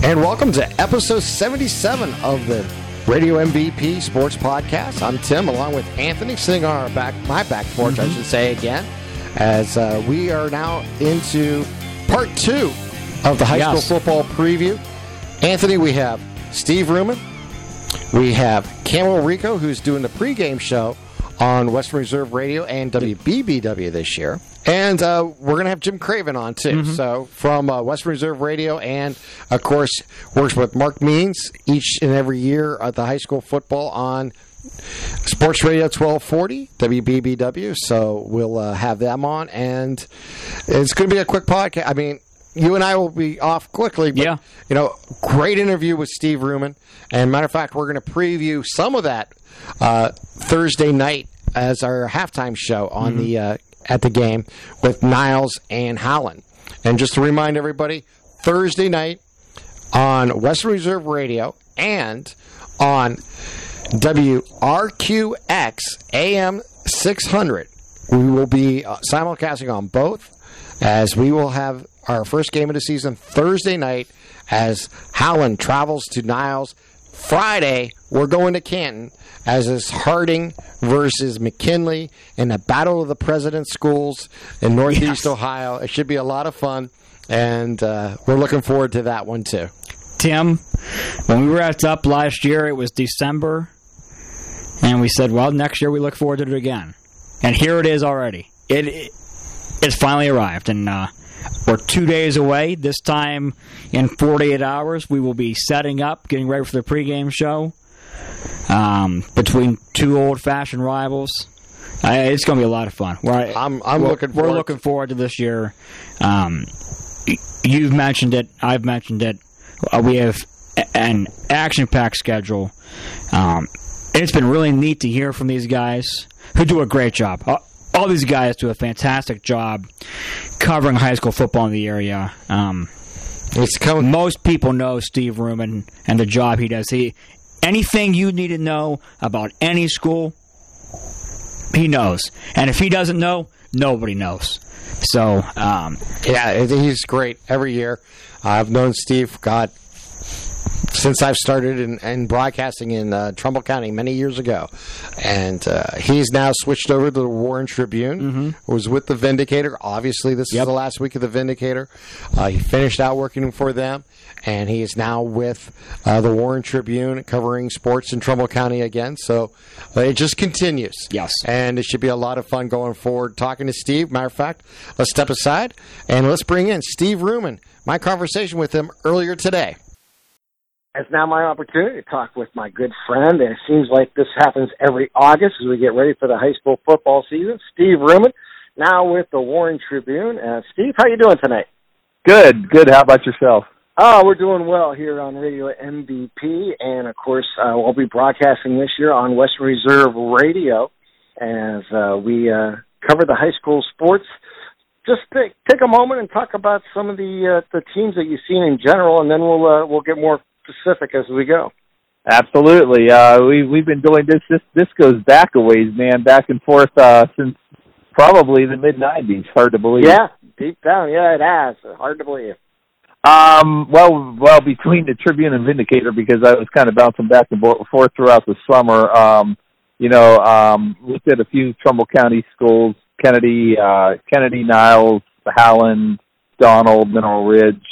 And welcome to episode 77 of the Radio MVP Sports Podcast. I'm Tim, along with Anthony, sitting on our back, my back porch, mm-hmm. I should say again, as uh, we are now into part two of the high yes. school football preview. Anthony, we have Steve Ruman, we have Campbell Rico, who's doing the pregame show on Western Reserve Radio and WBBW this year. And uh, we're going to have Jim Craven on too. Mm-hmm. So from uh, Western Reserve Radio, and of course works with Mark Means each and every year at the high school football on Sports Radio 1240 WBBW. So we'll uh, have them on, and it's going to be a quick podcast. I mean, you and I will be off quickly. But, yeah. You know, great interview with Steve Ruman. And matter of fact, we're going to preview some of that uh, Thursday night as our halftime show on mm-hmm. the uh, at the game with Niles and Howland. And just to remind everybody, Thursday night on Western Reserve Radio and on WRQX AM 600, we will be uh, simulcasting on both as we will have our first game of the season Thursday night as Howland travels to Niles. Friday, we're going to Canton as is Harding versus McKinley in the Battle of the President Schools in Northeast yes. Ohio. It should be a lot of fun, and uh, we're looking forward to that one too. Tim, when we wrapped up last year, it was December, and we said, "Well, next year we look forward to it again." And here it is already. It, it it's finally arrived, and uh, we're two days away. This time in 48 hours, we will be setting up, getting ready for the pregame show um, between two old-fashioned rivals. Uh, it's going to be a lot of fun. We're, I'm, I'm we're, looking. We're looking forward to this year. Um, you've mentioned it. I've mentioned it. Uh, we have an action-packed schedule. Um, it's been really neat to hear from these guys who do a great job. All, all these guys do a fantastic job covering high school football in the area. Um, it's coming. Most people know Steve Ruman and the job he does. He anything you need to know about any school, he knows. And if he doesn't know, nobody knows. So, um, yeah, he's great every year. I've known Steve, God, since I've started in, in broadcasting in uh, Trumbull County many years ago, and uh, he's now switched over to the Warren Tribune. Mm-hmm. Was with the Vindicator. Obviously, this yep. is the last week of the Vindicator. Uh, he finished out working for them, and he is now with uh, the Warren Tribune, covering sports in Trumbull County again. So uh, it just continues. Yes, and it should be a lot of fun going forward. Talking to Steve. Matter of fact, let's step aside and let's bring in Steve Ruman. My conversation with him earlier today. It's now my opportunity to talk with my good friend, and it seems like this happens every August as we get ready for the high school football season. Steve Ruman, now with the Warren Tribune. Uh, Steve, how you doing tonight? Good, good. How about yourself? Oh, we're doing well here on Radio MVP, and of course, uh, we'll be broadcasting this year on Western Reserve Radio as uh, we uh, cover the high school sports. Just take, take a moment and talk about some of the uh, the teams that you've seen in general, and then we'll uh, we'll get more specific as we go. Absolutely. Uh, we we've been doing this. This this goes back a ways, man, back and forth uh, since probably the mid '90s. Hard to believe. Yeah, deep down, yeah, it has. Hard to believe. Um, well, well, between the Tribune and Vindicator, because I was kind of bouncing back and forth throughout the summer. Um, you know, um, looked at a few Trumbull County schools: Kennedy, uh, Kennedy, Niles, Howland, Donald, Mineral Ridge,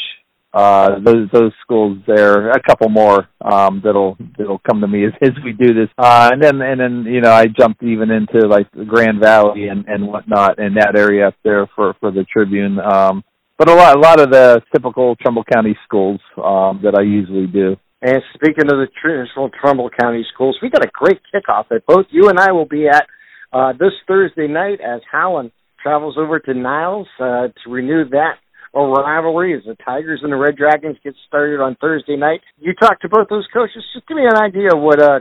uh, those those schools there, a couple more um, that'll that'll come to me as, as we do this, uh, and then and then you know I jumped even into like the Grand Valley and and whatnot in that area up there for for the Tribune. Um, but a lot a lot of the typical Trumbull County schools um, that I usually do. And speaking of the traditional Trumbull County schools, we got a great kickoff that both you and I will be at uh, this Thursday night as Howland travels over to Niles uh, to renew that a rivalry as the Tigers and the Red Dragons get started on Thursday night. You talk to both those coaches. Just give me an idea of what uh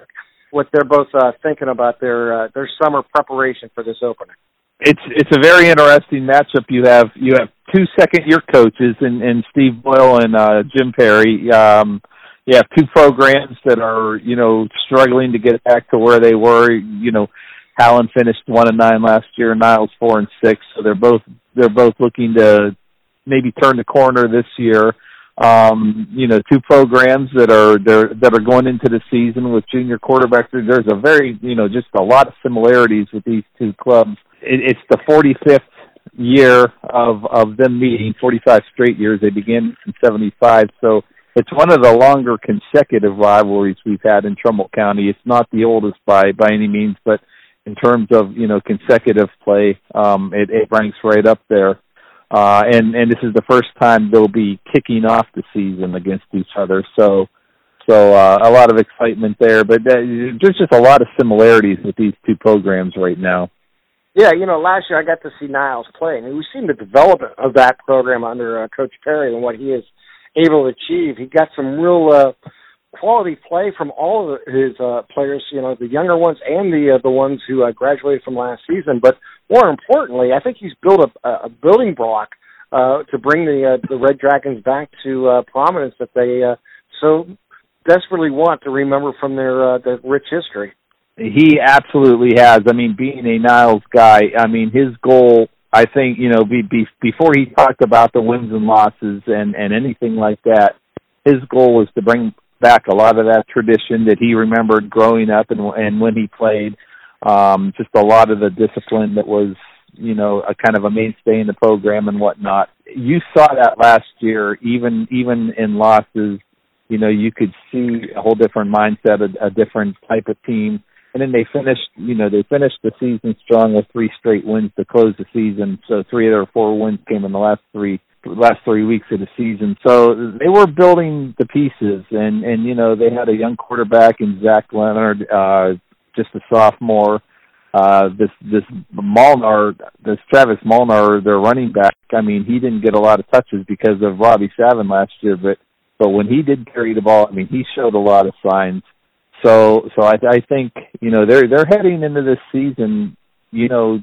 what they're both uh, thinking about their uh, their summer preparation for this opener. It's it's a very interesting matchup. You have you have two second year coaches in, in Steve Boyle and uh, Jim Perry. Um, you have two programs that are you know struggling to get back to where they were. You know, Howland finished one and nine last year, Niles four and six. So they're both they're both looking to maybe turn the corner this year. um, you know, two programs that are that are going into the season with junior quarterbacks. There's a very, you know, just a lot of similarities with these two clubs. It, it's the 45th year of of them meeting, 45 straight years. They began in 75, so it's one of the longer consecutive rivalries we've had in Trumbull County. It's not the oldest by by any means, but in terms of you know consecutive play, um, it, it ranks right up there. Uh, and and this is the first time they'll be kicking off the season against each other. So so uh, a lot of excitement there, but uh, there's just a lot of similarities with these two programs right now. Yeah, you know, last year I got to see Niles play, and we've seen the development of that program under uh, Coach Perry and what he is able to achieve. He got some real uh, quality play from all of his uh, players, you know, the younger ones and the uh, the ones who uh, graduated from last season. But more importantly, I think he's built a, a building block uh, to bring the uh, the Red Dragons back to uh, prominence that they uh, so desperately want to remember from their uh, their rich history. He absolutely has. I mean, being a Niles guy, I mean, his goal. I think you know, be, be, before he talked about the wins and losses and and anything like that, his goal was to bring back a lot of that tradition that he remembered growing up and and when he played. Um, just a lot of the discipline that was, you know, a kind of a mainstay in the program and whatnot. You saw that last year, even even in losses. You know, you could see a whole different mindset, a, a different type of team. And then they finished, you know, they finished the season strong with three straight wins to close the season. So three their four wins came in the last three last three weeks of the season. So they were building the pieces, and and you know they had a young quarterback in Zach Leonard, uh, just a sophomore. Uh, this this Molnar, this Travis Molnar, their running back. I mean, he didn't get a lot of touches because of Robbie Savin last year, but but when he did carry the ball, I mean, he showed a lot of signs. So so I, I think you know they're they're heading into this season. You know,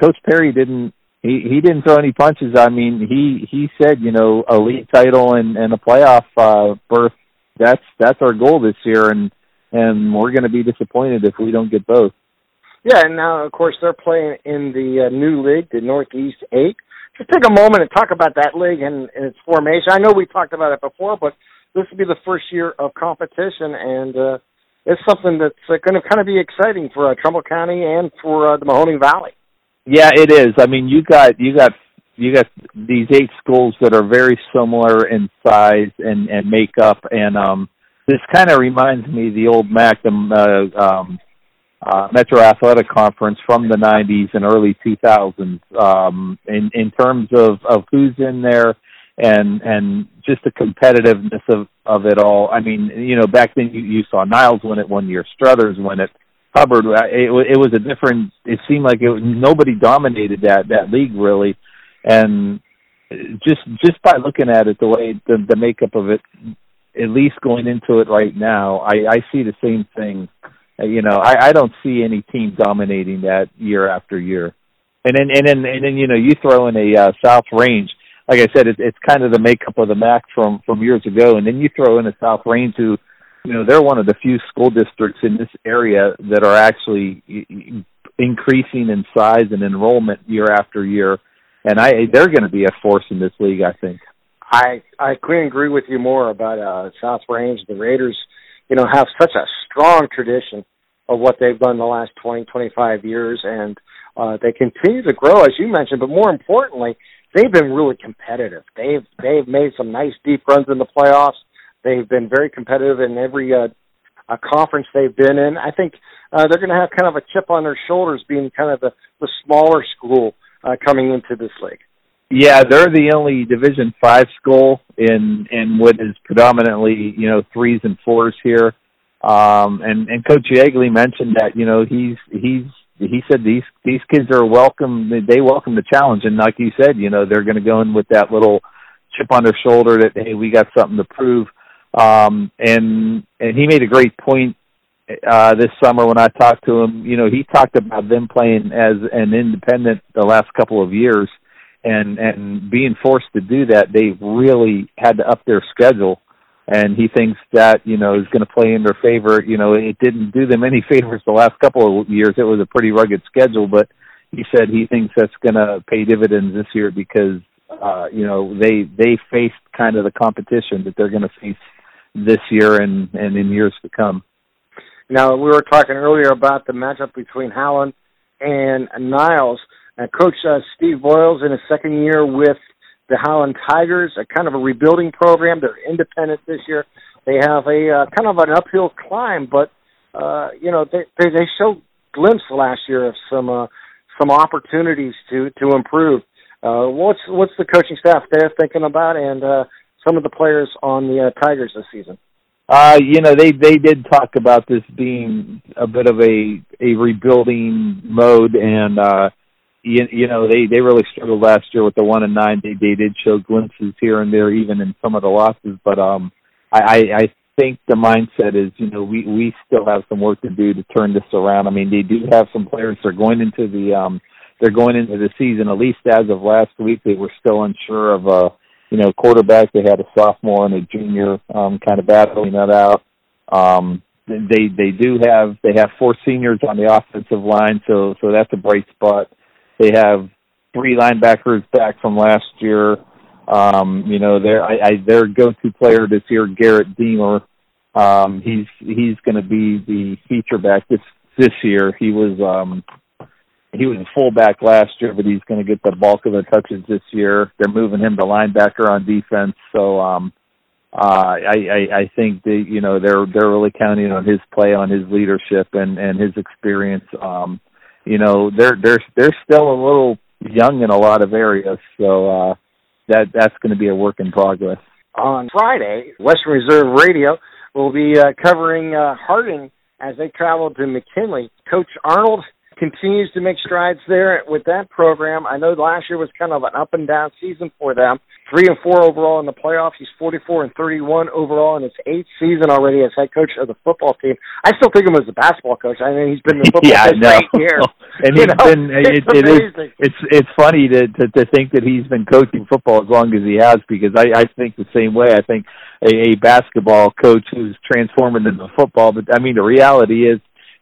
Coach Perry didn't he he didn't throw any punches. I mean, he he said, you know, league title and and a playoff uh, berth. That's that's our goal this year, and and we're going to be disappointed if we don't get both. Yeah, and now of course they're playing in the uh, new league, the Northeast Eight. Just take a moment and talk about that league and, and its formation. I know we talked about it before, but this will be the first year of competition, and uh, it's something that's uh, going to kind of be exciting for uh, Trumbull County and for uh, the Mahoning Valley. Yeah, it is. I mean, you got you got you got these eight schools that are very similar in size and and makeup, and um, this kind of reminds me of the old MAC, the uh, um, uh, Metro Athletic Conference from the '90s and early 2000s. Um, in in terms of of who's in there and and just the competitiveness of of it all. I mean, you know, back then you, you saw Niles win it one year, Struthers win it. Hubbard, it, it was a different. It seemed like it, nobody dominated that that league really, and just just by looking at it, the way the, the makeup of it, at least going into it right now, I, I see the same thing. You know, I, I don't see any team dominating that year after year, and then and then and then you know you throw in a uh, South Range. Like I said, it, it's kind of the makeup of the MAC from from years ago, and then you throw in a South Range who you know they're one of the few school districts in this area that are actually increasing in size and enrollment year after year, and I they're going to be a force in this league. I think. I I couldn't agree with you more about uh, South Range. The Raiders, you know, have such a strong tradition of what they've done the last twenty twenty five years, and uh, they continue to grow, as you mentioned. But more importantly, they've been really competitive. They've they've made some nice deep runs in the playoffs. They've been very competitive in every uh, uh, conference they've been in. I think uh, they're going to have kind of a chip on their shoulders, being kind of the, the smaller school uh, coming into this league. Yeah, they're the only Division Five school in in what is predominantly you know threes and fours here. Um, and and Coach Yeagley mentioned that you know he's he's he said these these kids are welcome. They welcome the challenge, and like you said, you know they're going to go in with that little chip on their shoulder that hey we got something to prove. Um, and and he made a great point uh, this summer when I talked to him. You know, he talked about them playing as an independent the last couple of years, and and being forced to do that, they really had to up their schedule. And he thinks that you know is going to play in their favor. You know, it didn't do them any favors the last couple of years. It was a pretty rugged schedule, but he said he thinks that's going to pay dividends this year because uh, you know, they they faced kind of the competition that they're going to face this year and and in years to come. Now we were talking earlier about the matchup between Howland and Niles. Coach uh, Steve Boyles in his second year with the Howland Tigers, a kind of a rebuilding program. They're independent this year. They have a uh, kind of an uphill climb, but uh, you know they they, they showed glimpse last year of some uh, some opportunities to to improve. Uh, what's what's the coaching staff there thinking about, and uh, some of the players on the uh, Tigers this season? Uh, you know, they they did talk about this being a bit of a a rebuilding mode, and uh, you, you know they they really struggled last year with the one and nine. They they did show glimpses here and there, even in some of the losses. But um, I I, I think the mindset is you know we we still have some work to do to turn this around. I mean, they do have some players that are going into the um they're going into the season. At least as of last week, they were still unsure of uh you know quarterback. They had a sophomore and a junior um kind of battling that out. Um, they they do have they have four seniors on the offensive line, so so that's a bright spot. They have three linebackers back from last year. Um, you know, their I, I their go-to player this year, Garrett Deemer. Um, he's he's going to be the feature back this this year. He was um, he was a fullback last year, but he's going to get the bulk of the touches this year. They're moving him to linebacker on defense, so um, uh, I, I I think they you know they're they're really counting on his play, on his leadership, and and his experience. Um, you know they're they're they're still a little young in a lot of areas, so uh, that that's going to be a work in progress. On Friday, Western Reserve Radio will be uh, covering uh, Harding as they travel to McKinley. Coach Arnold continues to make strides there with that program. I know last year was kind of an up and down season for them. Three and four overall in the playoffs. He's 44 and 31 overall in his eighth season already as head coach of the football team. I still think of him as a basketball coach. I mean, he's been the football yeah, coach for eight years. and you he's know, been it, it's it is it's it's funny to, to to think that he's been coaching football as long as he has because I I think the same way. I think a, a basketball coach who's transforming into football, but I mean the reality is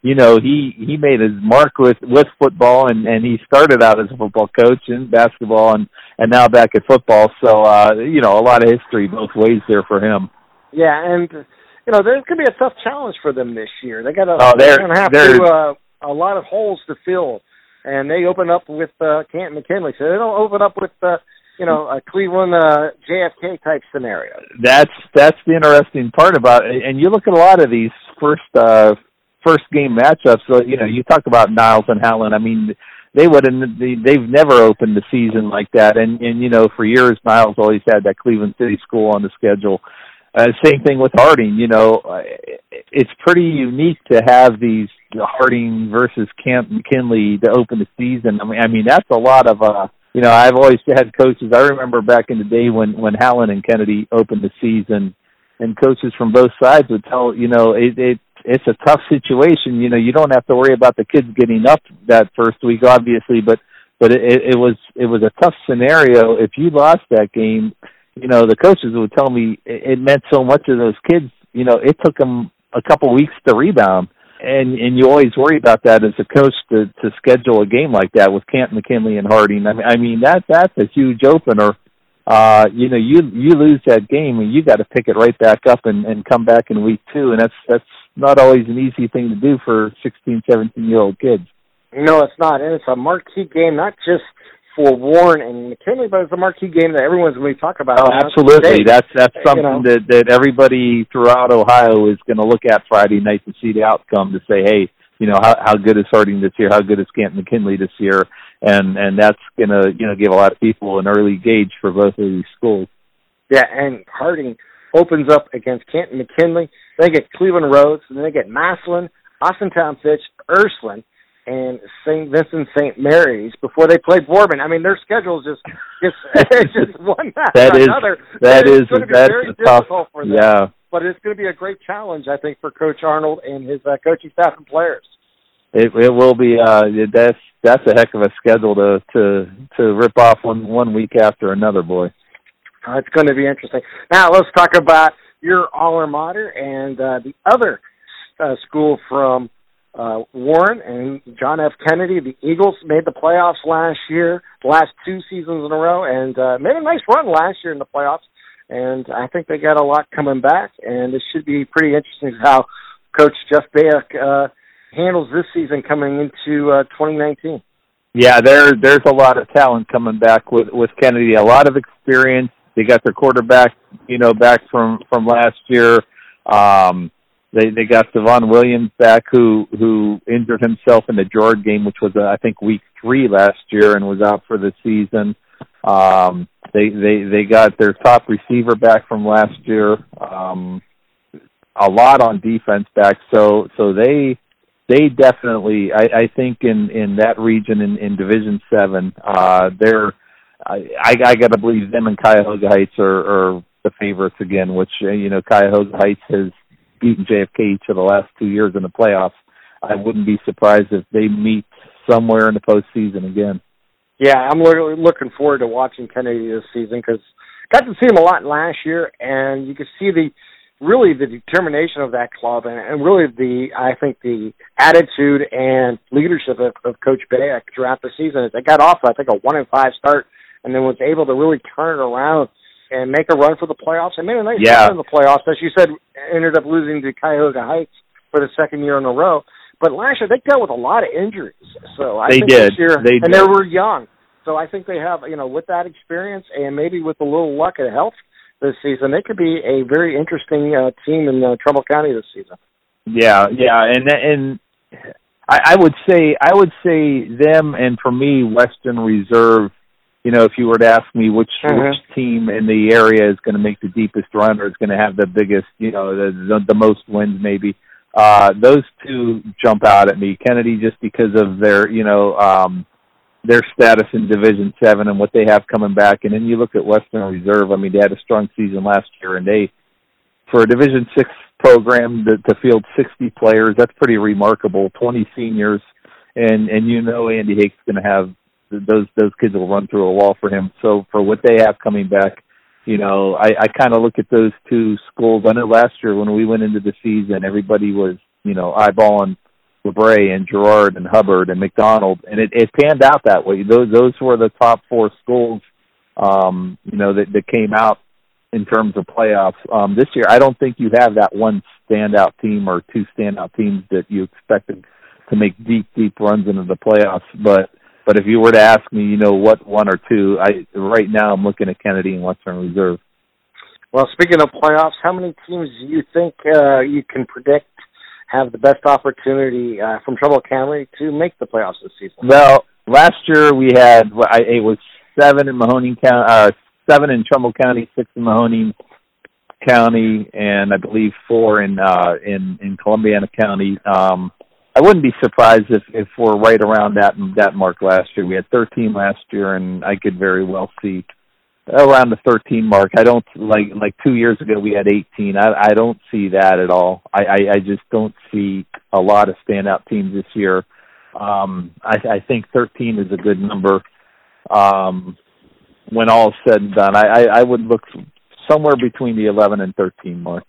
you know he he made his mark with with football and and he started out as a football coach in basketball and and now back at football so uh you know a lot of history both ways there for him Yeah, and you know there's going to be a tough challenge for them this year. They got to Oh, they're- going to have to uh, a lot of holes to fill, and they open up with uh, Canton McKinley, so they don't open up with uh, you know a Cleveland uh, JFK type scenario. that's that's the interesting part about it. And you look at a lot of these first uh first game matchups. So you know, you talk about Niles and Howland. I mean, they would have they, they've never opened the season like that. And and you know, for years Niles always had that Cleveland City school on the schedule. Uh, same thing with Harding. You know, it's pretty unique to have these Harding versus Canton McKinley to open the season. I mean, I mean that's a lot of uh you know, I've always had coaches. I remember back in the day when when Howland and Kennedy opened the season, and coaches from both sides would tell you know it, it it's a tough situation. You know, you don't have to worry about the kids getting up that first week, obviously, but but it, it was it was a tough scenario. If you lost that game, you know the coaches would tell me it, it meant so much to those kids. You know, it took them a couple weeks to rebound and and you always worry about that as a coach to to schedule a game like that with Canton McKinley and Harding. I mean, I mean that that's a huge opener. Uh, you know, you you lose that game and you got to pick it right back up and and come back in week two, and that's that's not always an easy thing to do for 16, 17 year old kids. No, it's not, and it's a marquee game, not just for Warren and McKinley, but it's a marquee game that everyone's going to talk about. Oh, absolutely. That's that's You something know. that that everybody throughout Ohio is going to look at Friday night to see the outcome to say, hey, you know, how how good is Harding this year? How good is Canton McKinley this year? And and that's going to you know give a lot of people an early gauge for both of these schools. Yeah, and Harding opens up against Canton McKinley. They get Cleveland Rhodes, and then they get Massillon, Austintown Fitch, Ursuline, and St. Vincent St. Mary's before they play Boardman. I mean, their schedule is just just it's just one after That is another. that And is going to be very a tough. difficult for them. Yeah, But it's going to be a great challenge, I think, for Coach Arnold and his uh, coaching staff and players. it it will be. Uh, that's that's a heck of a schedule to to to rip off one one week after another, boy. Uh, it's going to be interesting. Now let's talk about your alma mater and uh, the other uh, school from uh, Warren and John F. Kennedy. The Eagles made the playoffs last year, the last two seasons in a row, and uh, made a nice run last year in the playoffs. And I think they got a lot coming back, and it should be pretty interesting how Coach Jeff Bayuk uh, handles this season coming into uh, 2019. Yeah, there there's a lot of talent coming back with with Kennedy. A lot of experience. They got their quarterback, you know, back from from last year. Um, they they got Devon Williams back, who who injured himself in the Georgia game, which was uh, I think week three last year, and was out for the season. Um, they they they got their top receiver back from last year. Um, a lot on defense back, so so they they definitely I, I think in in that region in, in Division Seven, uh, they're I I, I got to believe them and Cuyahoga Heights are, are the favorites again. Which uh, you know Cuyahoga Heights has beaten JFK each of the last two years in the playoffs. I wouldn't be surprised if they meet somewhere in the postseason again. Yeah, I'm looking forward to watching Kennedy this season because got to see him a lot last year, and you could see the really the determination of that club and, and really the I think the attitude and leadership of, of Coach Bayuk throughout the season. They got off I think a one and five start and then was able to really turn it around and make a run for the playoffs and made a nice yeah. run in the playoffs. As you said, ended up losing to Cuyahoga Heights for the second year in a row. But last year they dealt with a lot of injuries. So I they think did. this year they and did. they were young. So I think they have, you know, with that experience and maybe with a little luck and health this season, they could be a very interesting uh, team in uh, Trumbull County this season. Yeah, yeah, and and I, I would say I would say them, and for me, Western Reserve. You know, if you were to ask me which Mhm. which team in the area is going to make the deepest run or is going to have the biggest, you know, the the, the most wins, maybe uh, those two jump out at me. Kennedy, just because of their, you know, um, their status in Division Seven and what they have coming back, and then you look at Western Reserve. I mean, they had a strong season last year, and they for a Division Six program to, to field 60 players, that's pretty remarkable. 20 seniors, and and you know Andy Hake's going to have those those kids will run through a wall for him. So for what they have coming back, you know, I, I kind of look at those two schools. I know last year when we went into the season, everybody was you know eyeballing LaBrae and Girard and Hubbard and McDonald, and it, it panned out that way. Those those were the top four schools, um, you know, that, that came out in terms of playoffs. Um, this year, I don't think you have that one standout team or two standout teams that you expected to make deep, deep runs into the playoffs. But but if you were to ask me, you know, what one or two, I right now I'm looking at Kennedy and Western Reserve. Well, speaking of playoffs, how many teams do you think uh, you can predict have the best opportunity uh, from Trumbull County to make the playoffs this season? Well, last year we had I, it was seven in Mahoning County, uh, seven in Trumbull County, six in Mahoning County, and I believe four in uh, in in Columbiana County. Um, I wouldn't be surprised if if we're right around that that mark last year. We had 13 last year, and I could very well see around the 13 mark. I don't like like two years ago we had 18. I I don't see that at all. I I, I just don't see a lot of standout teams this year. Um, I, I think 13 is a good number. Um, when all is said and done, I, I I would look somewhere between the 11 and 13 mark.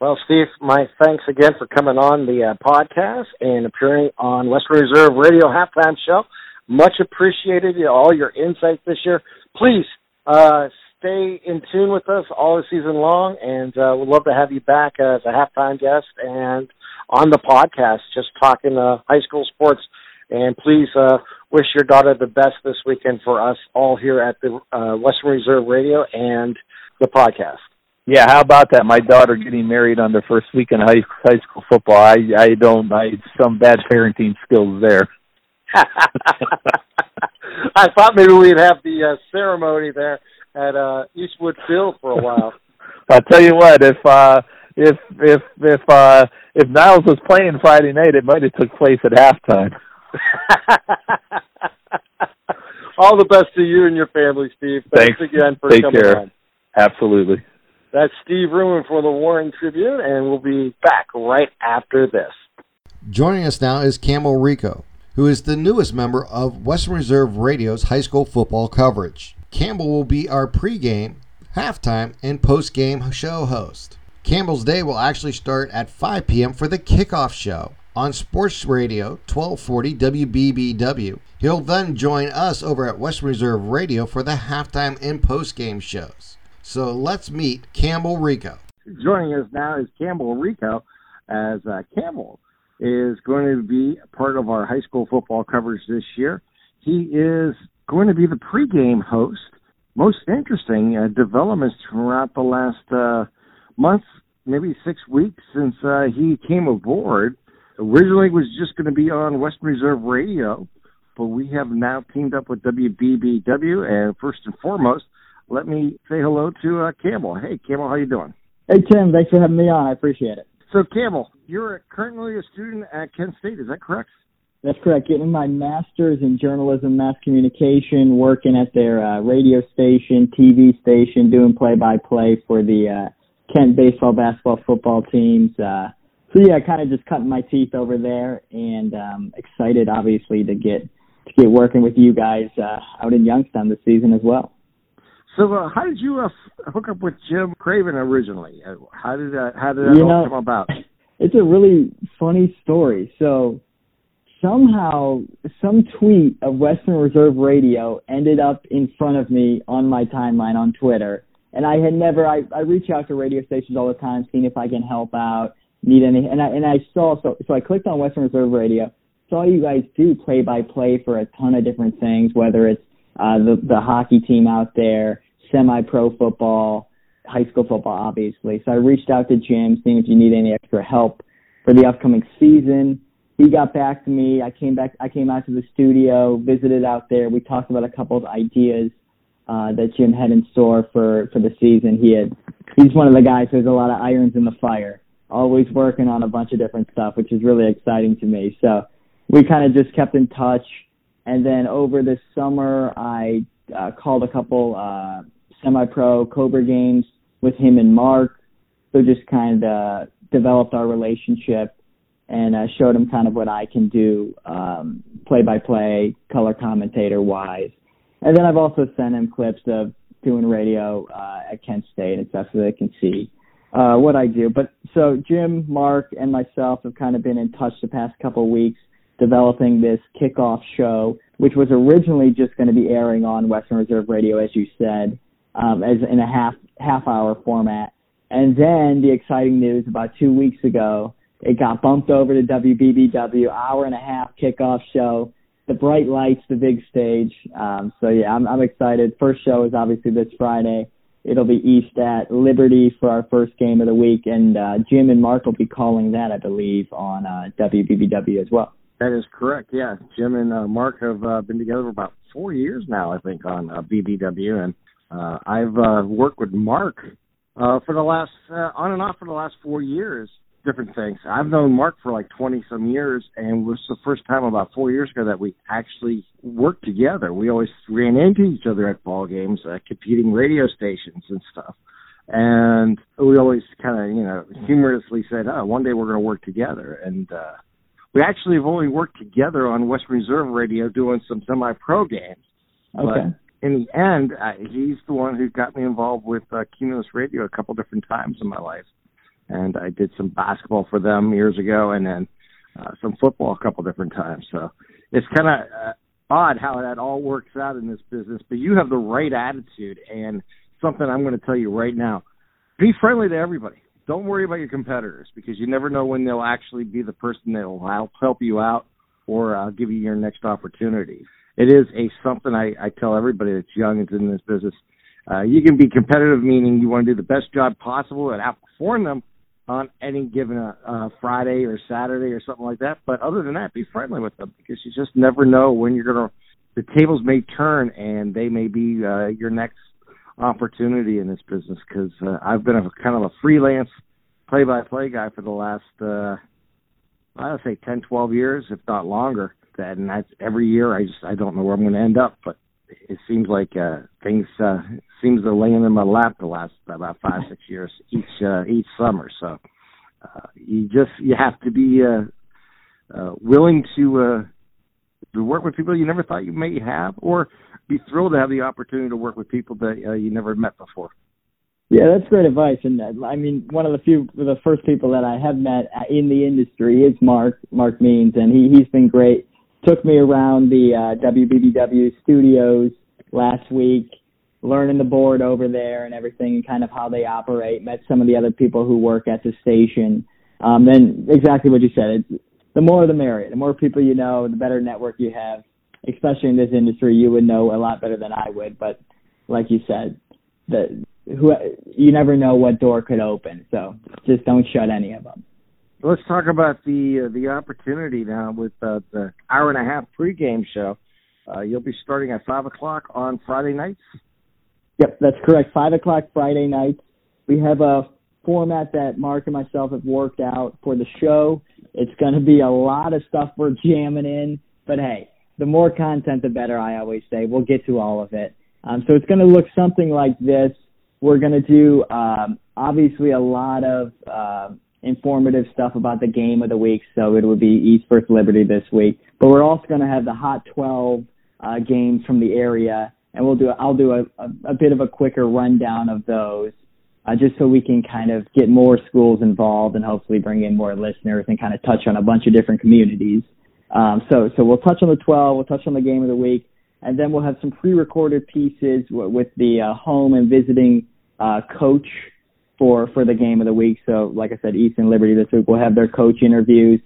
Well, Steve, my thanks again for coming on the uh, podcast and appearing on Western Reserve Radio Halftime Show. Much appreciated, you know, all your insights this year. Please uh, stay in tune with us all the season long, and uh, we'd love to have you back as a halftime guest and on the podcast, just talking uh, high school sports. And please uh, wish your daughter the best this weekend for us all here at the uh, Western Reserve Radio and the podcast. Yeah, how about that? My daughter getting married on the first week in high high school football. I I don't I some bad parenting skills there. I thought maybe we'd have the uh, ceremony there at uh, Eastwood Field for a while. I'll tell you what, if uh if if if uh if Niles was playing Friday night, it might have took place at halftime. All the best to you and your family, Steve. Thanks, Thanks. again for Take coming care. on. Absolutely. That's Steve Ruman for the Warren Tribune, and we'll be back right after this. Joining us now is Campbell Rico, who is the newest member of Western Reserve Radio's high school football coverage. Campbell will be our pregame, halftime, and postgame show host. Campbell's day will actually start at 5 p.m. for the kickoff show. on Sports Radio 1240 WBBW. He'll then join us over at Western Reserve Radio for the halftime and post-game shows. So let's meet Campbell Rico. Joining us now is Campbell Rico, as uh, Campbell is going to be part of our high school football coverage this year. He is going to be the pregame host. Most interesting uh, developments throughout the last uh, month, maybe six weeks since uh, he came aboard. Originally was just going to be on Western Reserve Radio, but we have now teamed up with WBBW. And first and foremost, let me say hello to uh, Campbell. Hey, Campbell, how you doing? Hey, Tim. Thanks for having me on. I appreciate it. So, Campbell, you're currently a student at Kent State. Is that correct? That's correct. Getting my master's in journalism, mass communication, working at their uh, radio station, TV station, doing play-by-play for the uh, Kent baseball, basketball, football teams. Uh, so yeah, kind of just cutting my teeth over there, and um, excited, obviously, to get to get working with you guys uh, out in Youngstown this season as well. So, uh, how did you uh, hook up with Jim Craven originally? Uh, how did that how did that you all know, come about? It's a really funny story. So somehow some tweet of Western Reserve Radio ended up in front of me on my timeline on Twitter. And I had never I, I reach out to radio stations all the time, seeing if I can help out, need any and I and I saw so so I clicked on Western Reserve Radio, saw you guys do play by play for a ton of different things, whether it's uh the the hockey team out there, semi pro football, high school football obviously. So I reached out to Jim, seeing if you need any extra help for the upcoming season he got back to me. I came back. I came out to the studio, visited out there. We talked about a couple of ideas uh, that Jim had in store for for the season. He had. He's one of the guys who has a lot of irons in the fire, always working on a bunch of different stuff, which is really exciting to me. So we kind of just kept in touch. And then over this summer, I uh, called a couple uh, semi-pro Cobra games with him and Mark. So just kind of developed our relationship and uh, showed him kind of what I can do, play by play, color commentator wise. And then I've also sent him clips of doing radio uh, at Kent State and stuff so they can see uh, what I do. But so Jim, Mark, and myself have kind of been in touch the past couple of weeks developing this kickoff show, which was originally just going to be airing on Western Reserve Radio, as you said, um, as in a half half hour format. And then the exciting news about two weeks ago it got bumped over to WBBW, hour and a half kickoff show, the bright lights, the big stage. Um, so yeah, I'm, I'm excited. First show is obviously this Friday. It'll be East at Liberty for our first game of the week, and uh, Jim and Mark will be calling that, I believe, on uh, WBBW as well. That is correct. Yeah, Jim and uh, Mark have uh, been together for about four years now, I think, on uh, BBW, and uh, I've uh, worked with Mark uh, for the last uh, on and off for the last four years different things. I've known Mark for like 20 some years and it was the first time about four years ago that we actually worked together. We always ran into each other at ball games, uh, competing radio stations and stuff. And we always kind of, you know, humorously said, oh, one day we're going to work together. And, uh, we actually have only worked together on West Reserve Radio doing some semi-pro games. Okay. But in the end, uh, he's the one who got me involved with uh, Cumulus Radio a couple different times in my life and I did some basketball for them years ago, and then uh, some football a couple different times. So it's kind of uh, odd how that all works out in this business. But you have the right attitude, and something I'm going to tell you right now: be friendly to everybody. Don't worry about your competitors because you never know when they'll actually be the person that will help help you out or uh, give you your next opportunity. It is a something I, I tell everybody that's young and in this business. Uh, you can be competitive, meaning you want to do the best job possible and outperform them, on any given uh, uh, Friday or Saturday or something like that. But other than that, be friendly with them because you just never know when you're gonna. The tables may turn and they may be uh, your next opportunity in this business. Because uh, I've been a kind of a freelance play-by-play guy for the last uh, I would say ten, twelve years, if not longer. That and that's every year. I just I don't know where I'm going to end up, but it seems like uh, things uh, seems to land in my lap the last about five six years each uh, each summer. So uh, you just you have to be uh, uh, willing to uh, to work with people you never thought you may have, or be thrilled to have the opportunity to work with people that uh, you never met before. Yeah, that's great advice. And uh, I mean, one of the few, the first people that I have met in the industry is Mark, Mark Means, and he, he's been great. Took me around the uh, WBBW studios last week, learning the board over there and everything and kind of how they operate. Met some of the other people who work at the station. Um, then exactly what you said. It's, the more the merrier. The more people you know, the better network you have. Especially in this industry, you would know a lot better than I would. But like you said, the who you never know what door could open. So just don't shut any of them. Let's talk about the uh, the opportunity now with uh, the hour and a half pregame show. Uh, you'll be starting at five o'clock on Friday nights. Yep, that's correct. Five o'clock Friday nights. We have a format that Mark and myself have worked out for the show. It's going to be a lot of stuff we're jamming in, but hey, the more content, the better. I always say we'll get to all of it. Um, so it's going to look something like this. We're going to do um, obviously a lot of uh, informative stuff about the game of the week. So it would be East versus Liberty this week, but we're also going to have the Hot 12 uh, games from the area, and we'll do. I'll do a, a, a bit of a quicker rundown of those. Uh, just so we can kind of get more schools involved and hopefully bring in more listeners and kind of touch on a bunch of different communities. Um, so, so we'll touch on the 12, we'll touch on the game of the week, and then we'll have some pre-recorded pieces w- with the uh, home and visiting uh, coach for for the game of the week. So, like I said, Eastern Liberty this week we'll have their coach interviews,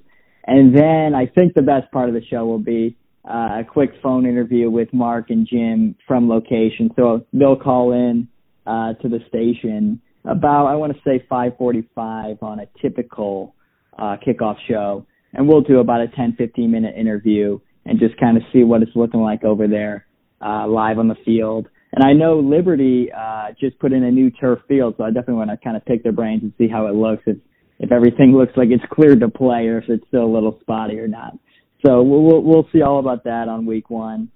and then I think the best part of the show will be uh, a quick phone interview with Mark and Jim from location. So they'll call in uh, to the station about I want to say 5:45 on a typical uh, kickoff show, and we'll do about a 10 15 minute interview and just kind of see what it's looking like over there uh, live on the field. And I know Liberty uh, just put in a new turf field, so I definitely want to kind of pick their brains and see how it looks. If if everything looks like it's cleared to play, or if it's still a little spotty or not. So we'll we'll, we'll see all about that on week one.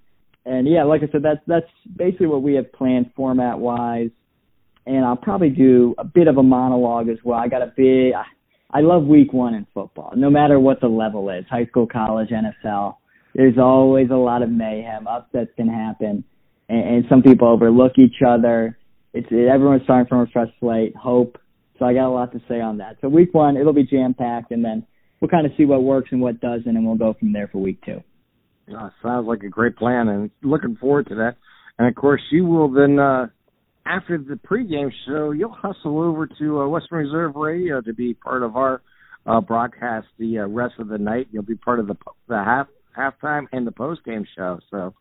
And yeah, like I said, that's that's basically what we have planned format wise. And I'll probably do a bit of a monologue as well. I got a big. I love week one in football, no matter what the level is, high school, college, NFL there's always a lot of mayhem. Upsets can happen, and, and some people overlook each other. It's everyone's starting from a fresh slate. Hope. So I got a lot to say on that. So week one, it'll be jam packed, and then we'll kind of see what works and what doesn't, and we'll go from there for week two. Oh, sounds like a great plan, and looking forward to that. And of course, you will then uh, after the pregame show, you'll hustle over to uh, Western Reserve Radio to be part of our uh, broadcast the uh, rest of the night. You'll be part of the the half halftime and the post game show. So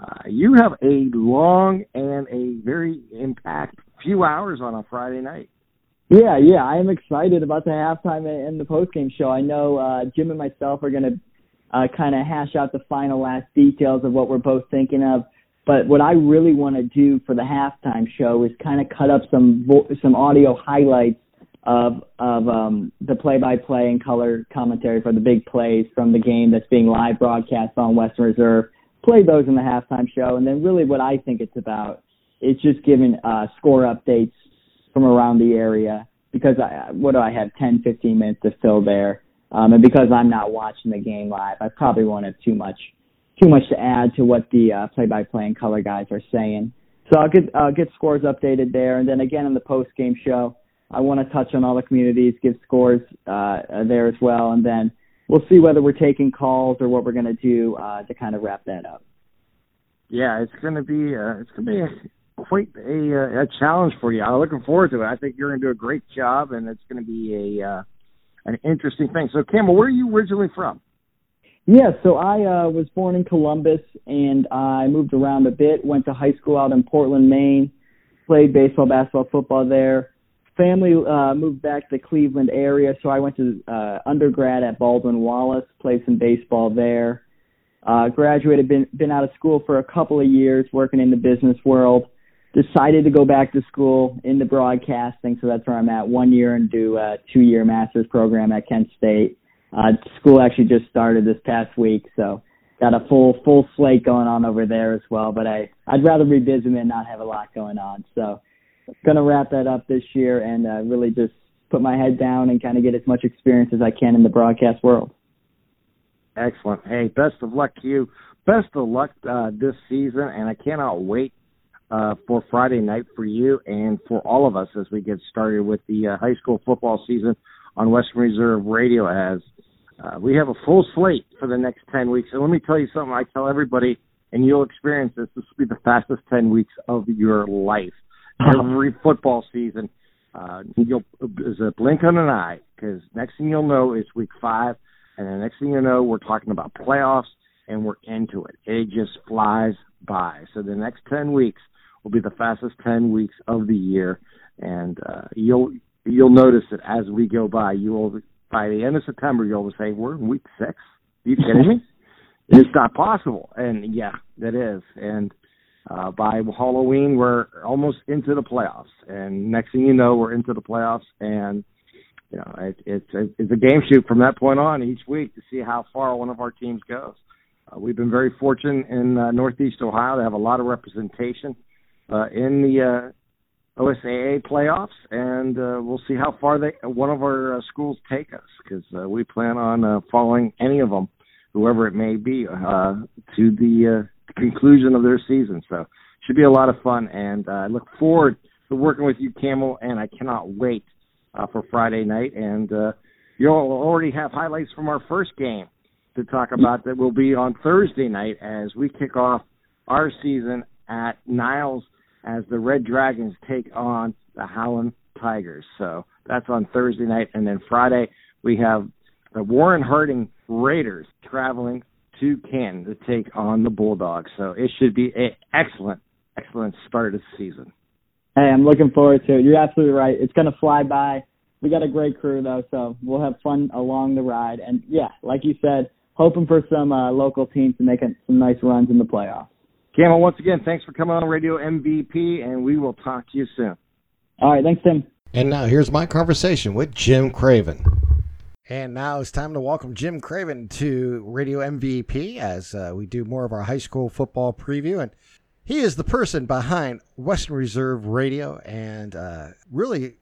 uh, you have a long and a very impact few hours on a Friday night. Yeah, yeah, I am excited about the halftime and the post game show. I know uh, Jim and myself are going to uh, kind of hash out the final last details of what we're both thinking of. But what I really want to do for the halftime show is kind of cut up some vo- some audio highlights of of um, the play-by-play and color commentary for the big plays from the game that's being live broadcast on Western Reserve. Play those in the halftime show, and then really what I think it's about is just giving uh, score updates from around the area because I what do I have 10, 15 minutes to fill there, um, and because I'm not watching the game live, I probably won't have too much too much to add to what the uh, play-by-play and color guys are saying. So I'll get uh, get scores updated there, and then again in the post game show. I want to touch on all the communities, give scores uh, there as well, and then we'll see whether we're taking calls or what we're going to do uh, to kind of wrap that up. Yeah, it's going to be uh, it's going to be quite a, uh, a challenge for you. I'm looking forward to it. I think you're going to do a great job, and it's going to be a uh, an interesting thing. So, Campbell, where are you originally from? Yeah, so I uh, was born in Columbus, and I moved around a bit. Went to high school out in Portland, Maine. Played baseball, basketball, football there family uh, moved back to the Cleveland area, so I went to uh, undergrad at Baldwin Wallace, played some baseball there. Uh, graduated, been been out of school for a couple of years, working in the business world. Decided to go back to school into broadcasting, so that's where I'm at. One year and do a two year master's program at Kent State. Uh, school actually just started this past week, so got a full full slate going on over there as well. But I I'd rather be busy than not have a lot going on. So going to wrap that up this year and uh, really just put my head down and kind of get as much experience as I can in the broadcast world. Excellent. Hey, best of luck to you. Best of luck uh, this season, and I cannot wait uh, for Friday night for you and for all of us as we get started with the uh, high school football season on Western Reserve Radio. As uh, we have a full slate for the next 10 weeks. And let me tell you something I tell everybody, and you'll experience this. This will be the fastest 10 weeks of your life. Every football season, uh, you'll, is a blink on an eye because next thing you'll know is week five. And the next thing you know, we're talking about playoffs and we're into it. It just flies by. So the next 10 weeks will be the fastest 10 weeks of the year. And, uh, you'll, you'll notice that as we go by, you will by the end of September, you'll say, "We're in week six. Are you kidding me? it's not possible." And yeah, that is. And uh, by Halloween, we're almost into the playoffs. And next thing you know, we're into the playoffs. And you know, it, it's it's a game shoot from that point on each week to see how far one of our teams goes. Uh, we've been very fortunate in uh, Northeast Ohio to have a lot of representation uh, in the uh, OSAA playoffs, and uh, we'll see how far they one of our uh, schools take us because uh, we plan on uh, following any of them, whoever it may be, uh, to the uh, conclusion of their season. So should be a lot of fun, and uh, I look forward to working with you, Campbell, and I cannot wait uh, for Friday night. And uh, you'll already have highlights from our first game to talk about that will be on Thursday night as we kick off our season at Niles as the Red Dragons take on the Howland Tigers. So that's on Thursday night, and then Friday we have the Warren Harding Raiders traveling to Canton to take on the Bulldogs. So it should be an excellent, excellent start of the season. Hey, I'm looking forward to it. You're absolutely right. It's going to fly by. We got a great crew though, so we'll have fun along the ride. And yeah, like you said, hoping for some uh, local teams to make some nice runs in the playoffs. Campbell, once again, thanks for coming on Radio MVP, and we will talk to you soon. All right, thanks, Tim. And now here's my conversation with Jim Craven. And now it's time to welcome Jim Craven to Radio MVP as uh, we do more of our high school football preview. And he is the person behind Western Reserve Radio and uh, really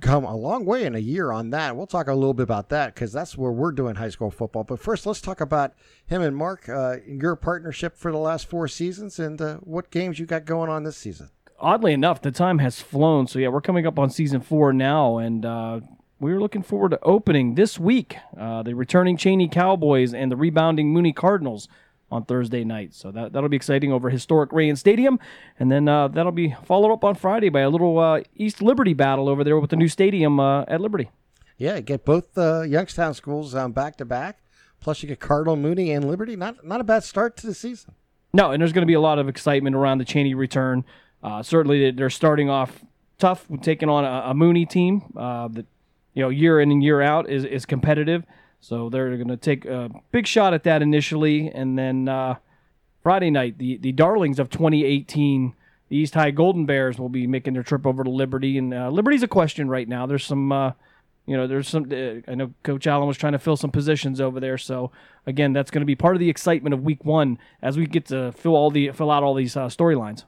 come a long way in a year on that. We'll talk a little bit about that because that's where we're doing high school football. But first, let's talk about him and Mark, uh, your partnership for the last four seasons and uh, what games you got going on this season. Oddly enough, the time has flown. So, yeah, we're coming up on season four now. And, uh, we're looking forward to opening this week uh, the returning Chaney Cowboys and the rebounding Mooney Cardinals on Thursday night. So that that'll be exciting over historic Rayen Stadium, and then uh, that'll be followed up on Friday by a little uh, East Liberty battle over there with the new stadium uh, at Liberty. Yeah, get both uh, Youngstown schools um, back to back. Plus, you get Cardinal, Mooney, and Liberty. Not not a bad start to the season. No, and there's going to be a lot of excitement around the Chaney return. Uh, certainly, they're starting off tough, taking on a, a Mooney team uh, that you know year in and year out is is competitive. So they're going to take a big shot at that initially, and then uh, Friday night, the the darlings of 2018, the East High Golden Bears will be making their trip over to Liberty, and uh, Liberty's a question right now. There's some, uh, you know, there's some. Uh, I know Coach Allen was trying to fill some positions over there, so again, that's going to be part of the excitement of Week One as we get to fill all the fill out all these uh, storylines.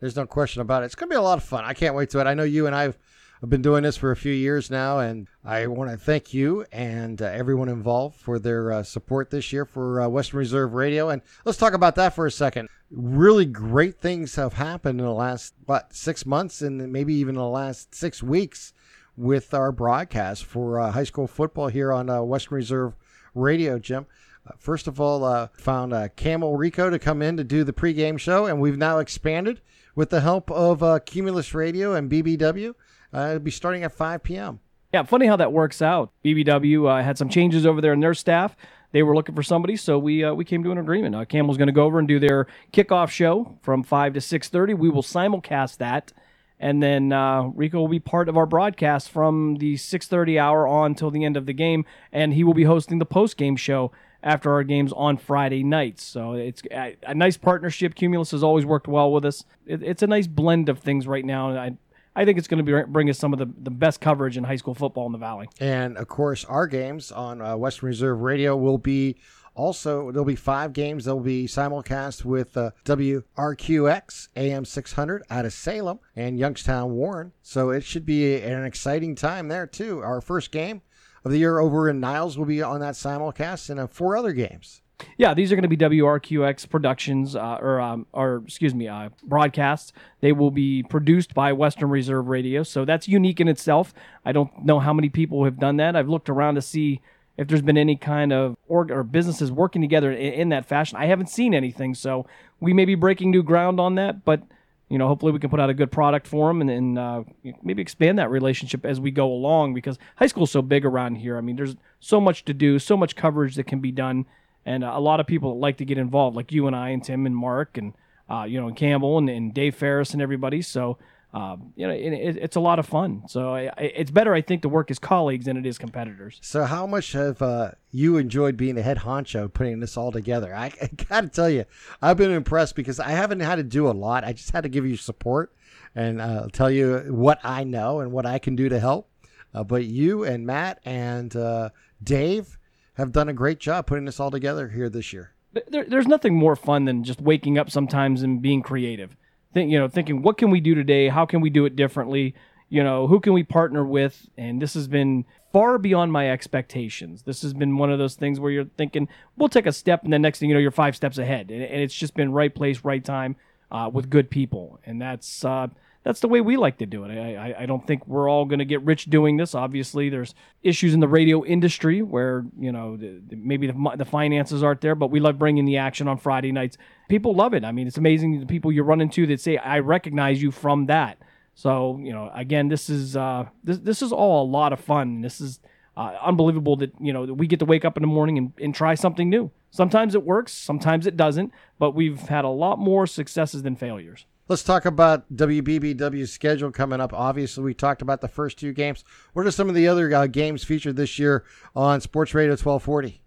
There's no question about it. It's going to be a lot of fun. I can't wait to it. I know you and I've I've been doing this for a few years now, and I want to thank you and uh, everyone involved for their uh, support this year for uh, Western Reserve Radio. And let's talk about that for a second. Really great things have happened in the last, what, six months and maybe even the last six weeks with our broadcast for uh, high school football here on uh, Western Reserve Radio, Jim. Uh, first of all, found Campbell Rico to come in to do the pregame show, and we've now expanded with the help of Cumulus Radio and BBW. Uh, it'll be starting at 5 p.m. Yeah, funny how that works out. BBW uh, had some changes over there in their staff. They were looking for somebody, so we uh, we came to an agreement. Uh, Campbell's going to go over and do their kickoff show from five to six thirty. We will simulcast that, and then uh, Rico will be part of our broadcast from the six thirty hour on till the end of the game, and he will be hosting the post game show after our games on Friday nights. So it's a, a, nice partnership. Cumulus has always worked well with us. It, it's a nice blend of things right now. I, I think it's going to bring us some of the, the best coverage in high school football in the Valley. And of course, our games on uh, Western Reserve Radio will be also there'll be five games. They'll be simulcast with uh, WRQX AM 600 out of Salem and Youngstown Warren. So it should be an exciting time there too. Our first game of the year over in Niles will be on that simulcast, and uh, four other games Yeah, these are going to be WRQX productions, uh, or um, or excuse me, uh, broadcasts. They will be produced by Western Reserve Radio, so that's unique in itself. I don't know how many people have done that. I've looked around to see if there's been any kind of org or businesses working together in, in that fashion. I haven't seen anything, so we may be breaking new ground on that, but you know, hopefully we can put out a good product for them and, and uh, maybe expand that relationship as we go along because high school is so big around here. I mean, there's so much to do, so much coverage that can be done, and uh, a lot of people like to get involved, like you and I and Tim and Mark and uh, you know and Campbell and, and Dave Ferris and everybody. So um, you know, it, it's a lot of fun. So it's better, I think, to work as colleagues than it is competitors. So, how much have uh, you enjoyed being the head honcho, putting this all together? I, I got to tell you, I've been impressed because I haven't had to do a lot. I just had to give you support and uh, tell you what I know and what I can do to help. Uh, but you and Matt and uh, Dave have done a great job putting this all together here this year. There, there's nothing more fun than just waking up sometimes and being creative. Think you know thinking what can we do today? How can we do it differently? You know who can we partner with? And this has been far beyond my expectations. This has been one of those things where you're thinking we'll take a step and then next thing you know you're five steps ahead. And, and it's just been right place right time uh, with good people. And that's uh, that's the way we like to do it. I, I, I don't think we're all going to get rich doing this. Obviously, there's issues in the radio industry where you know the, maybe the, the finances aren't there, but we love bringing the action on Friday nights. People love it. I mean, it's amazing the people you run into that say, "I recognize you from that." So you know, again, this is uh, this this is all a lot of fun. This is uh, unbelievable that you know we get to wake up in the morning and, and try something new. Sometimes it works, sometimes it doesn't, but we've had a lot more successes than failures. Let's talk about WBBW's schedule coming up. Obviously, we talked about the first two games. What are some of the other uh, games featured this year on Sports Radio 1240?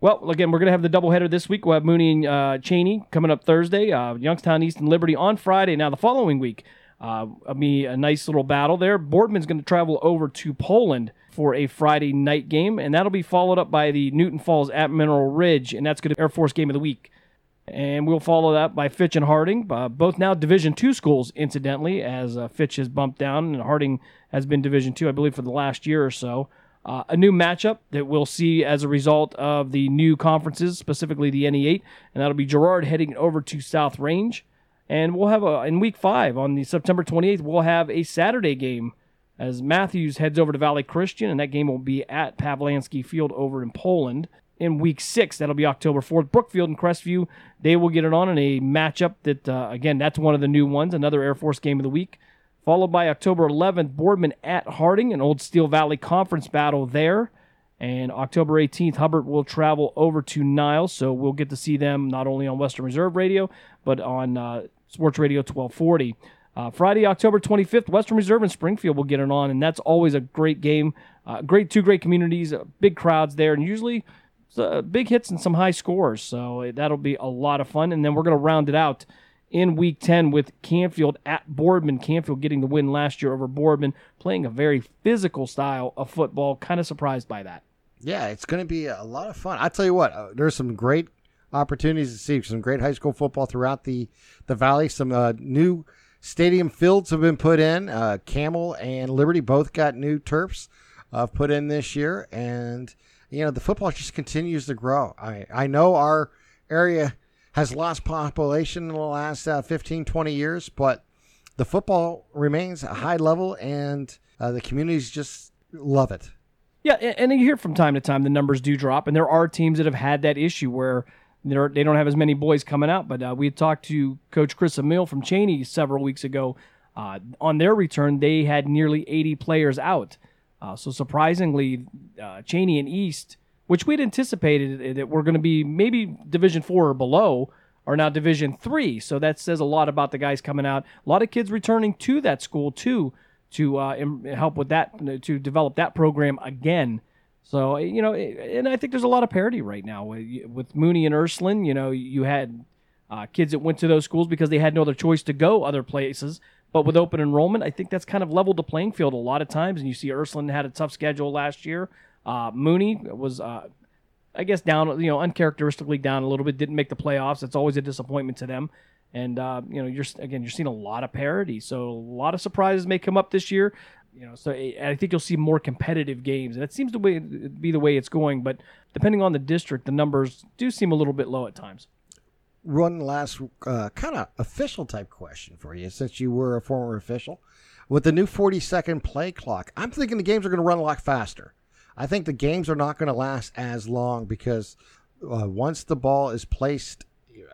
Well, again, we're going to have the doubleheader this week. We'll have Mooney and uh, Chaney coming up Thursday, uh, Youngstown East and Liberty on Friday. Now, the following week, uh, be a nice little battle there. Boardman's going to travel over to Poland for a Friday night game, and that'll be followed up by the Newton Falls at Mineral Ridge, and that's going to be Air Force game of the week. And we'll follow that by Fitch and Harding, uh, both now Division two schools, incidentally, as uh, Fitch has bumped down and Harding has been Division two, I believe, for the last year or so. Uh, a new matchup that we'll see as a result of the new conferences, specifically the NE8, and that'll be Girard heading over to South Range. And we'll have a in week five on the September 28th, we'll have a Saturday game as Matthews heads over to Valley Christian, and that game will be at Pavlansky Field over in Poland in week six. That'll be October 4th. Brookfield and Crestview, they will get it on in a matchup that, uh, again, that's one of the new ones, another Air Force game of the week. Followed by October 11th, Boardman at Harding, an old Steel Valley Conference battle there. And October 18th, Hubbard will travel over to Niles, so we'll get to see them not only on Western Reserve Radio, but on uh, Sports Radio 1240. Uh, Friday, October 25th, Western Reserve and Springfield will get it on, and that's always a great game. Uh, great, two great communities, uh, big crowds there, and usually uh, big hits and some high scores. So that'll be a lot of fun. And then we're going to round it out in week 10 with Canfield at Boardman. Canfield getting the win last year over Boardman, playing a very physical style of football. Kind of surprised by that. Yeah, it's going to be a lot of fun. I tell you what, uh, there's some great opportunities to see some great high school football throughout the the valley. Some uh, new stadium fields have been put in. Uh, Campbell and Liberty both got new turfs uh, put in this year, and you know, the football just continues to grow. I, I know our area has lost population in the last uh, 15, 20 years, but the football remains a high level and uh, the communities just love it. Yeah, and you hear from time to time the numbers do drop, and there are teams that have had that issue where they don't have as many boys coming out. But uh, we talked to Coach Chris Emil from Chaney several weeks ago. Uh, on their return, they had nearly 80 players out. Uh, so surprisingly, uh, Chaney and East, which we'd anticipated that we're going to be maybe Division Four or below, are now Division Three. So that says a lot about the guys coming out. A lot of kids returning to that school too to uh, help with that to develop that program again. So you know, and I think there's a lot of parity right now with Mooney and Ursuline. You know, you had uh, kids that went to those schools because they had no other choice to go other places. But with open enrollment, I think that's kind of leveled the playing field a lot of times. And you see Ursuline had a tough schedule last year. Uh, Mooney was, uh, I guess, down, you know, uncharacteristically down a little bit. Didn't make the playoffs. It's always a disappointment to them. And uh, you know, you're again, you're seeing a lot of parity. So a lot of surprises may come up this year. you know, so I think you'll see more competitive games, and it seems to be the way it's going. But depending on the district, the numbers do seem a little bit low at times. One last uh, kind of official type question for you, since you were a former official. With the new 40 second play clock, I'm thinking the games are going to run a lot faster. I think the games are not going to last as long because uh, once the ball is placed,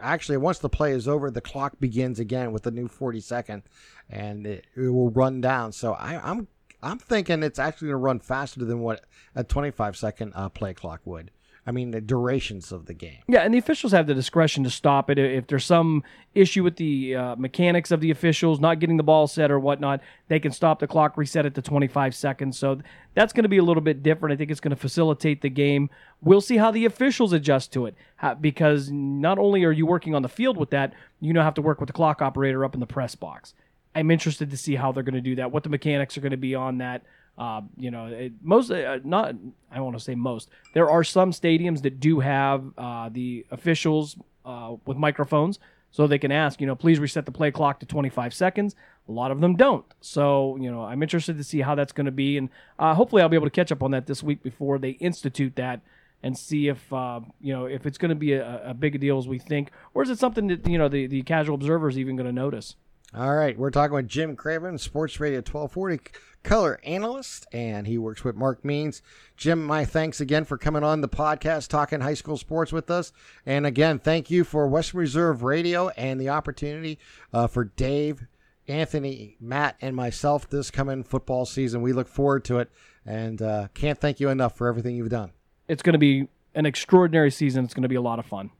actually, once the play is over, the clock begins again with the new 40 second and it, it will run down. So I, I'm I'm thinking it's actually going to run faster than what a 25 second uh, play clock would. I mean, the durations of the game. Yeah, and the officials have the discretion to stop it if there's some issue with the uh, mechanics of the officials not getting the ball set or whatnot. They can stop the clock, reset it to 25 seconds. So that's going to be a little bit different. I think it's going to facilitate the game. We'll see how the officials adjust to it because not only are you working on the field with that, you now have to work with the clock operator up in the press box. I'm interested to see how they're going to do that, what the mechanics are going to be on that. Uh, you know, it, most uh, not I want to say most. There are some stadiums that do have uh, the officials uh, with microphones, so they can ask, you know, please reset the play clock to 25 seconds. A lot of them don't. So, you know, I'm interested to see how that's going to be, and uh, hopefully, I'll be able to catch up on that this week before they institute that and see if uh, you know if it's going to be a, a big deal as we think, or is it something that you know the the casual observer is even going to notice. All right, we're talking with Jim Craven, Sports Radio 1240 color analyst, and he works with Mark Means. Jim, my thanks again for coming on the podcast, talking high school sports with us. And again, thank you for Western Reserve Radio and the opportunity uh, for Dave, Anthony, Matt, and myself this coming football season. We look forward to it, and uh, can't thank you enough for everything you've done. It's going to be an extraordinary season. It's going to be a lot of fun.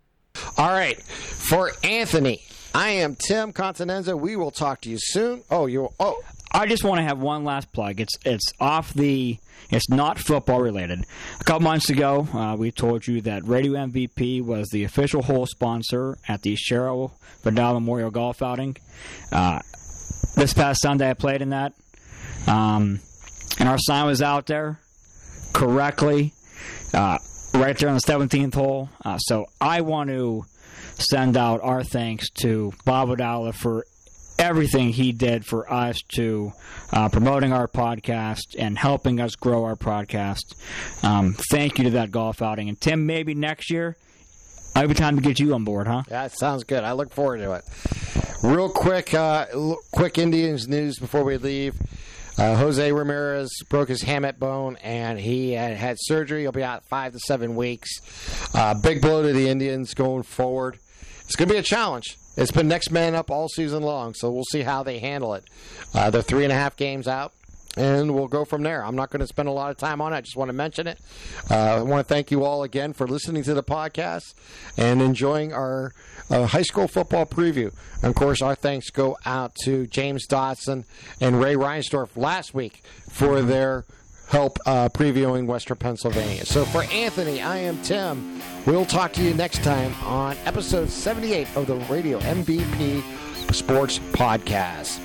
All right, for Anthony. I am Tim Continenza. We will talk to you soon. Oh, you. Oh, I just want to have one last plug. It's it's off the. It's not football related. A couple months ago, uh, we told you that Radio MVP was the official hole sponsor at the Cheryl Vidal Memorial Golf Outing. Uh, this past Sunday, I played in that, um, and our sign was out there correctly, uh, right there on the 17th hole. Uh, so I want to send out our thanks to Bob Odala for everything he did for us to uh, promoting our podcast and helping us grow our podcast. Um, thank you to that golf outing. And Tim, maybe next year, it'll be time to get you on board, huh? Yeah, sounds good. I look forward to it. Real quick, uh, quick Indians news before we leave. Uh, Jose Ramirez broke his hamate bone and he had, had surgery. He'll be out five to seven weeks. Uh, big blow to the Indians going forward it's going to be a challenge. It's been next man up all season long, so we'll see how they handle it. Uh, they're three and a half games out, and we'll go from there. I'm not going to spend a lot of time on it. I just want to mention it. Uh, I want to thank you all again for listening to the podcast and enjoying our uh, high school football preview. And of course, our thanks go out to James Dotson and Ray Reinsdorf last week for their help uh, previewing Western Pennsylvania. So for Anthony, I am Tim. We'll talk to you next time on episode 78 of the Radio MVP Sports Podcast.